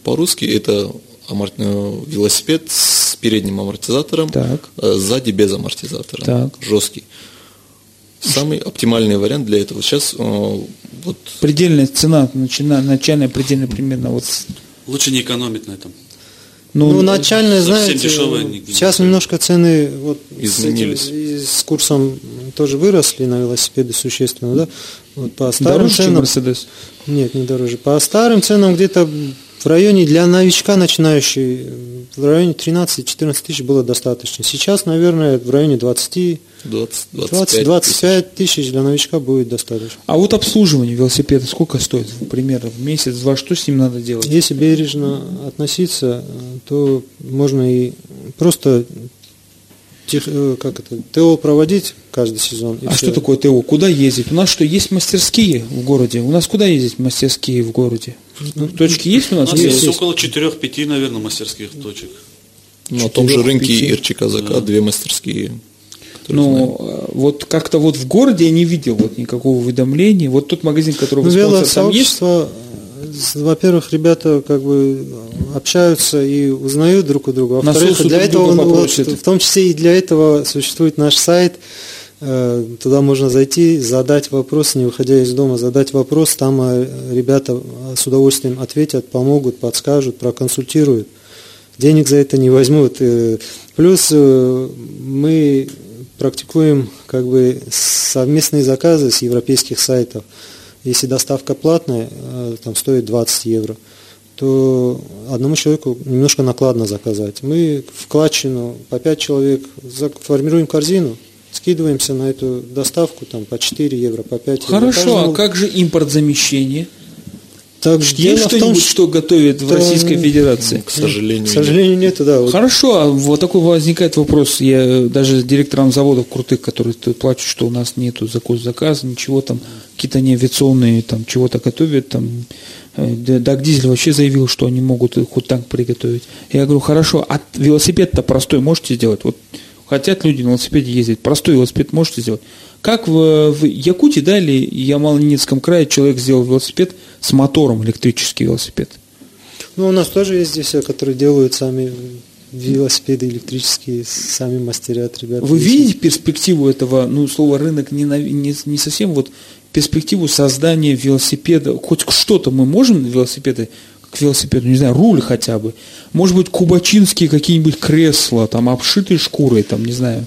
По-русски это амор- э, велосипед с передним амортизатором, Так. э, сзади без амортизатора, Так. жесткий. Самый оптимальный вариант для этого сейчас э, вот Предельная цена, начина- начальная предельная примерно вот. Лучше не экономить на этом. Ну, Ну, начальные, знаете, дешевые сейчас немножко цены вот с, Изменились. этим- и с курсом тоже выросли на велосипеды существенно, да? Вот по старым дороже, чем ценам, Мерседес. нет, не дороже. По старым ценам где-то в районе для новичка начинающий в районе 13-14 тысяч было достаточно. Сейчас, наверное, в районе 20 20-25 20-25 тысяч для новичка будет достаточно. А вот обслуживание велосипеда сколько стоит? Примерно в месяц, два, что с ним надо делать? Если бережно относиться, то можно и просто тех- э, как это, ТО проводить каждый сезон. А всё. что такое ТО? Куда ездить? У нас что, есть мастерские в городе? У нас куда ездить мастерские в городе? Ну, точки есть у У нас? нас есть, есть. около 4-5, наверное, мастерских точек. На том же рынке. Ирчика ЗК две мастерские. Ну, э, вот как-то вот в городе я не видел вот никакого уведомления. Вот тот магазин, который Ну, вы спонсор, там есть? велосообщество, э, во-первых, ребята как бы общаются и узнают друг у друга. Во-вторых, для этого, ну, вот, в том числе и для этого существует наш сайт. Э, Туда можно зайти, задать вопрос, не выходя из дома, задать вопрос. Там ребята с удовольствием ответят, помогут, подскажут, проконсультируют. Денег за это не возьмут. Плюс мы практикуем как бы совместные заказы с европейских сайтов. Если доставка платная, э, там стоит 20 евро, то одному человеку немножко накладно заказать. Мы вкладчину по 5 человек формируем корзину, скидываемся на эту доставку там по 4 евро, по 5 евро. Хорошо, Каждому- а как же импортзамещение? Так, Есть в том, что-нибудь, что готовит в Российской Федерации? К сожалению, К сожалению, нету, да. вот Хорошо, а вот такой возникает вопрос. Я э, даже директорам заводов крутых, которые плачут, что у нас нету заказ заказа, ничего там, какие-то не авиационные там чего-то готовят, там э, Даг Дизель вообще заявил, что они могут хоть танк приготовить. Я говорю, хорошо, а велосипед-то простой можете сделать? Вот хотят люди на велосипеде ездить, простой велосипед можете сделать? Как в, в Якутии, да, или Ямало-Ненецком крае человек сделал велосипед с мотором, электрический велосипед? Ну, у нас тоже есть здесь, э, которые делают сами велосипеды электрические, сами мастерят ребята. Вы видите перспективу этого, ну, слово рынок не, не, не совсем вот перспективу создания велосипеда, хоть что-то мы можем велосипеды, к велосипеду, не знаю, руль хотя бы, может быть, кубачинские какие-нибудь кресла, там, обшитые шкурой, там, не знаю,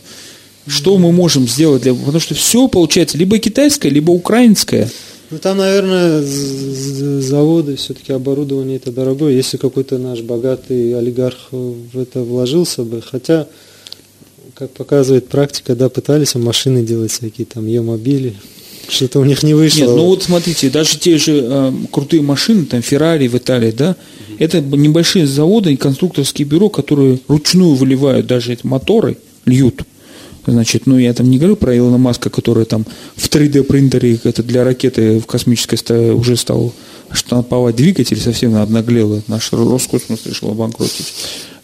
что мы можем сделать для, потому что все получается либо китайское, либо украинское. Ну, там, наверное, заводы, все-таки оборудование это дорогое. Если какой-то наш богатый олигарх в это вложился бы, хотя, как показывает практика, да, пытались машины делать всякие, там, Е-мобили, что-то у них не вышло. Нет, ну вот смотрите, даже те же э, крутые машины, там Феррари в Италии, да, это небольшие заводы и конструкторские бюро, которые ручную выливают даже эти моторы, льют. Значит, ну я там не говорю про Илона Маска, который там в 3D принтере это для ракеты в космической уже стал штамповать двигатель, совсем обнаглел. Наш Роскосмос решил обанкротить.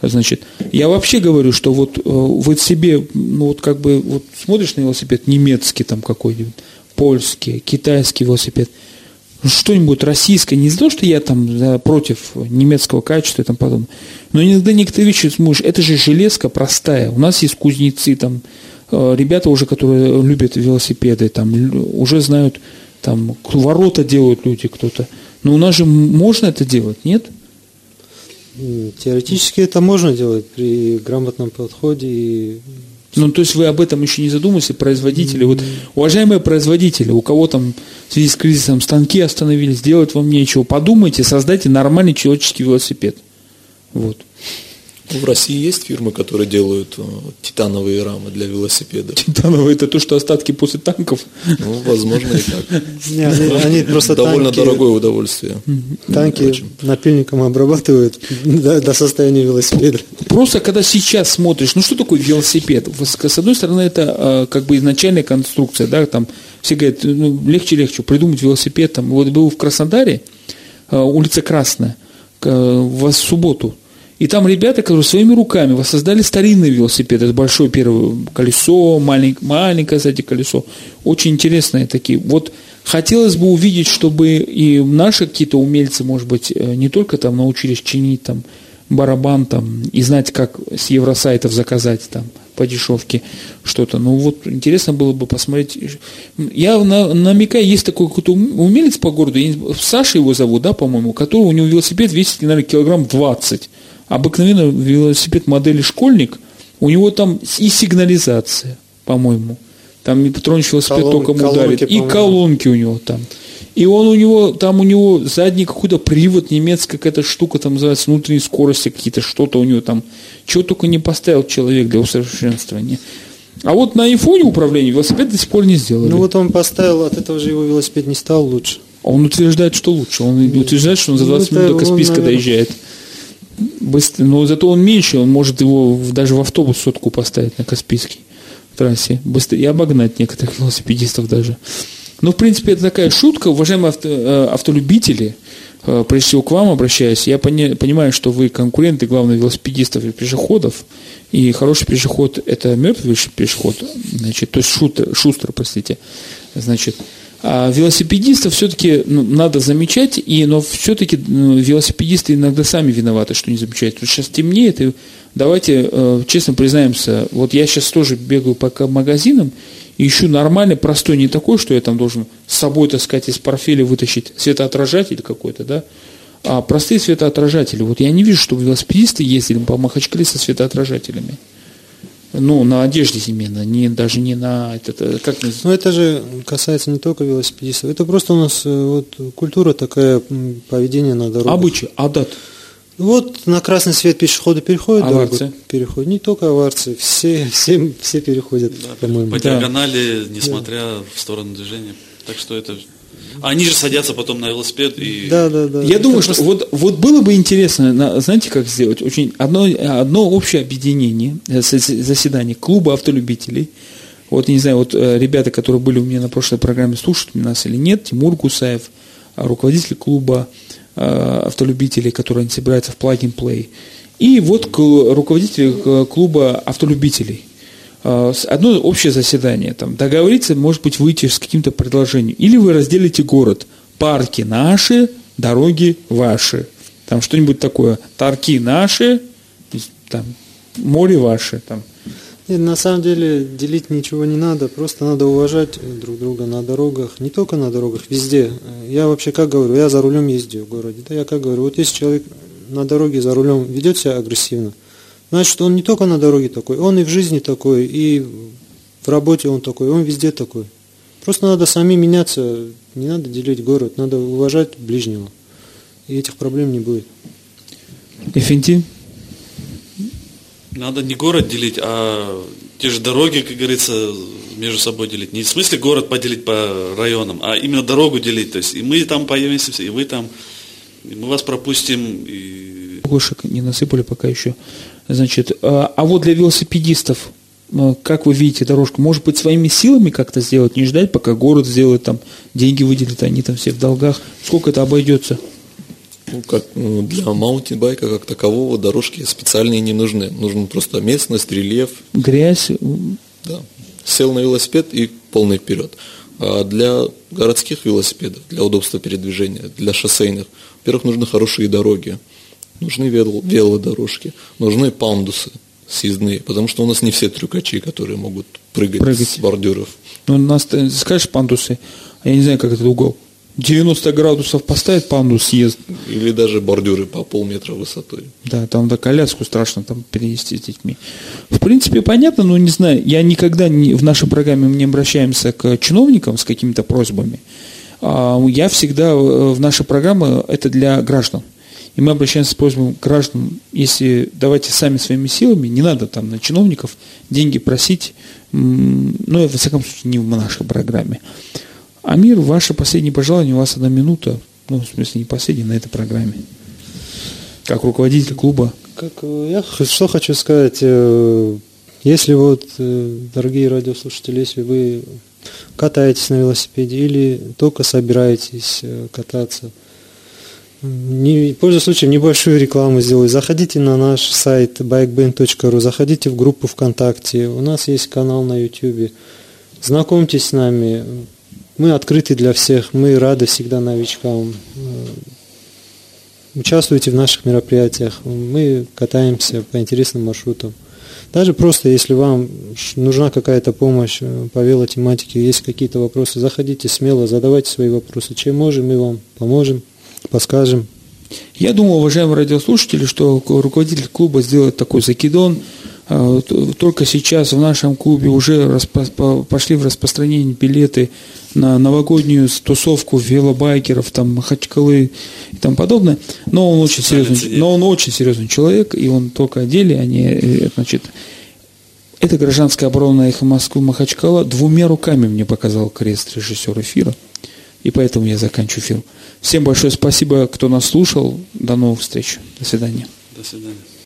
Значит, я вообще говорю, что вот э, вот себе, ну вот как бы вот смотришь на велосипед немецкий там какой-нибудь, польский, китайский велосипед, ну, что-нибудь российское, не за то, что я там да, против немецкого качества и тому подобное, но иногда некоторые вещи смотришь, это же железка простая, у нас есть кузнецы, там, ребята уже, которые любят велосипеды, там, уже знают, там, ворота делают люди кто-то, но у нас же можно это делать, нет? Теоретически это можно делать при грамотном подходе и Ну, то есть вы об этом еще не задумывались, производители. Вот, уважаемые производители, у кого там в связи с кризисом станки остановились, делать вам нечего, подумайте, создайте нормальный человеческий велосипед. Вот. В России есть фирмы, которые делают э, титановые рамы для велосипедов. Титановые это то, что остатки после танков. Ну, возможно, и так. Не, они, они просто Довольно танки, дорогое удовольствие. танки напильником обрабатывают до, до состояния велосипеда. Просто когда сейчас смотришь, ну что такое велосипед? С одной стороны, это э, как бы изначальная конструкция, да, там все говорят, ну, легче-легче придумать велосипед. Там, вот был в Краснодаре, э, улица Красная, в субботу, и там ребята, которые своими руками воссоздали старинный велосипед. Это большое первое колесо, маленькое, маленькое сзади колесо. Очень интересные такие. Вот хотелось бы увидеть, чтобы и наши какие-то умельцы, может быть, э, не только там научились чинить там барабан там и знать, как с евросайтов заказать там по дешевке что-то. Ну вот интересно было бы посмотреть. Я на, намекаю, есть такой какой-то ум- умелец по городу, Саша его зовут, да, по-моему, который у него велосипед весит, наверное, килограмм 20. Обыкновенный велосипед модели «Школьник», у него там и сигнализация, по-моему. Там и Петрович велосипед Колон- только колонки, ударит. И колонки у него там. И он у него, там у него задний какой-то привод, немецкая какая-то штука, там называется внутренние скорости какие-то, что-то у него там. Чего только не поставил человек для усовершенствования. А вот на айфоне управление велосипед до сих пор не сделали. Ну вот он поставил, от этого же его велосипед не стал лучше. А Он утверждает, что лучше. Он утверждает, что он за Ну, 20 это минут до он, Каспийска наверное- доезжает. Быстро. Но зато он меньше, он может его даже в автобус сотку поставить на Каспийский трассе. Быстрее и обогнать некоторых велосипедистов даже. Ну, в принципе, это такая шутка. Уважаемые авто- э, автолюбители, э, прежде всего к вам обращаюсь, я пони- понимаю, что вы конкуренты, главное, велосипедистов и пешеходов, и хороший пешеход – это мертвый пешеход, значит, то есть шутер, шустер, простите, значит, а велосипедистов все-таки ну, надо замечать, и, но все-таки велосипедисты иногда сами виноваты, что не замечают. Вот сейчас темнеет, и давайте э, честно признаемся, вот я сейчас тоже бегаю по магазинам, и ищу нормальный, простой, не такой, что я там должен с собой, так сказать, из портфеля вытащить светоотражатель какой-то, да, а простые светоотражатели. Вот я не вижу, чтобы велосипедисты ездили по Махачкале со светоотражателями. Ну, на одежде именно, не, даже не на этот, э, как? Но это же касается не только велосипедистов. Это просто у нас э, вот культура такая поведение на дорогах. Обычай, адат. Вот на красный свет пешеходы переходят, Аварцы. дорогу переходят. Не только аварцы, все, все, все переходят, по-моему. По Да. диагонали, несмотря в сторону движения. Так что это... Они же садятся потом на велосипед и... Да, да, да. Я Это думаю, просто- что вот, вот было бы интересно, на- знаете, как сделать? Очень одно, одно общее объединение, э, заседание клуба автолюбителей. Вот, я не знаю, вот э, ребята, которые были у меня на прошлой программе, слушают нас или нет, Тимур Гусаев, а, руководитель клуба э, автолюбителей, который собирается в Plug and Play. И вот руководитель э, клуба автолюбителей. С- Одно общее заседание, там, договориться, может быть, выйти с каким-то предложением. Или вы разделите город. Парки наши, дороги ваши. Там что-нибудь такое. Тарки наши, там, море ваше. Там. Нет, на самом деле делить ничего не надо, просто надо уважать друг друга на дорогах, не только на дорогах, везде. Я вообще как говорю, я за рулем ездил в городе, да, я как говорю, вот если человек на дороге за рулем ведет себя агрессивно, значит он не только на дороге такой, он и в жизни такой, и в работе он такой, он везде такой. Просто надо сами меняться, не надо делить город, надо уважать ближнего, и этих проблем не будет. Эфенти? Надо не город делить, а те же дороги, как говорится, между собой делить. Не в смысле город поделить по районам, а именно дорогу делить. То есть и мы там появимся, и вы там, и мы вас пропустим. И... Гошек не насыпали пока еще. Значит, а а вот для велосипедистов, э, как вы видите дорожку, может быть, своими силами как-то сделать, не ждать, пока город сделает, там, деньги выделит, они там все в долгах. Сколько это обойдется? Ну, как ну, для маунтинбайка как такового дорожки специальные не нужны. Нужен просто местность, рельеф. Грязь, Да. Сел на велосипед и полный вперед. А для городских велосипедов, для удобства передвижения, для шоссейных, во-первых, нужны хорошие дороги, нужны вел- велодорожки, нужны пандусы съездные, потому что у нас не все трюкачи, которые могут прыгать, Прыгать. с бордюров. ну, у нас, ты скажешь пандусы, а я не знаю, как этот угол. 90 градусов поставит, панду съест. Или даже бордюры по полметра высотой. Да, там до коляску страшно там перенести с детьми. В принципе, понятно, но не знаю, я никогда не, в нашей программе мы не обращаемся к чиновникам с какими-то просьбами. А я всегда э, в нашей программе это для граждан. И мы обращаемся с просьбой к гражданам, если давайте сами своими силами, не надо там на чиновников деньги просить, ну, во всяком случае, не в нашей программе. Амир, ваше последнее пожелание, у вас одна минута, ну, в смысле, не последняя на этой программе. Как руководитель клуба. Как, э, я что хочу сказать, э, если вот, э, дорогие радиослушатели, если вы катаетесь на велосипеде или только собираетесь кататься, не, пользуясь случаем, небольшую рекламу сделаю. Заходите на наш сайт bikeband.ru, заходите в группу ВКонтакте, у нас есть канал на YouTube. Знакомьтесь с нами, мы открыты для всех, мы рады всегда новичкам. Участвуйте в наших мероприятиях, мы катаемся по интересным маршрутам. Даже просто, если вам нужна какая-то помощь э, по велотематике, есть какие-то вопросы, заходите смело, задавайте свои вопросы. Чем можем, мы вам поможем подскажем. Я думаю, уважаемые радиослушатели, что руководитель клуба сделает такой закидон. А, только сейчас в нашем клубе уже пошли в распространение билеты на новогоднюю тусовку велобайкеров, там, Махачкалы и тому подобное. Но он очень серьезный, но он очень серьезный человек, и он только о деле, а не, э, значит, это гражданская оборона эхо Москвы Махачкала двумя руками мне показал крест режиссер эфира. И поэтому я заканчиваю эфир. Всем большое спасибо, кто нас слушал. До новых встреч. До свидания. До свидания.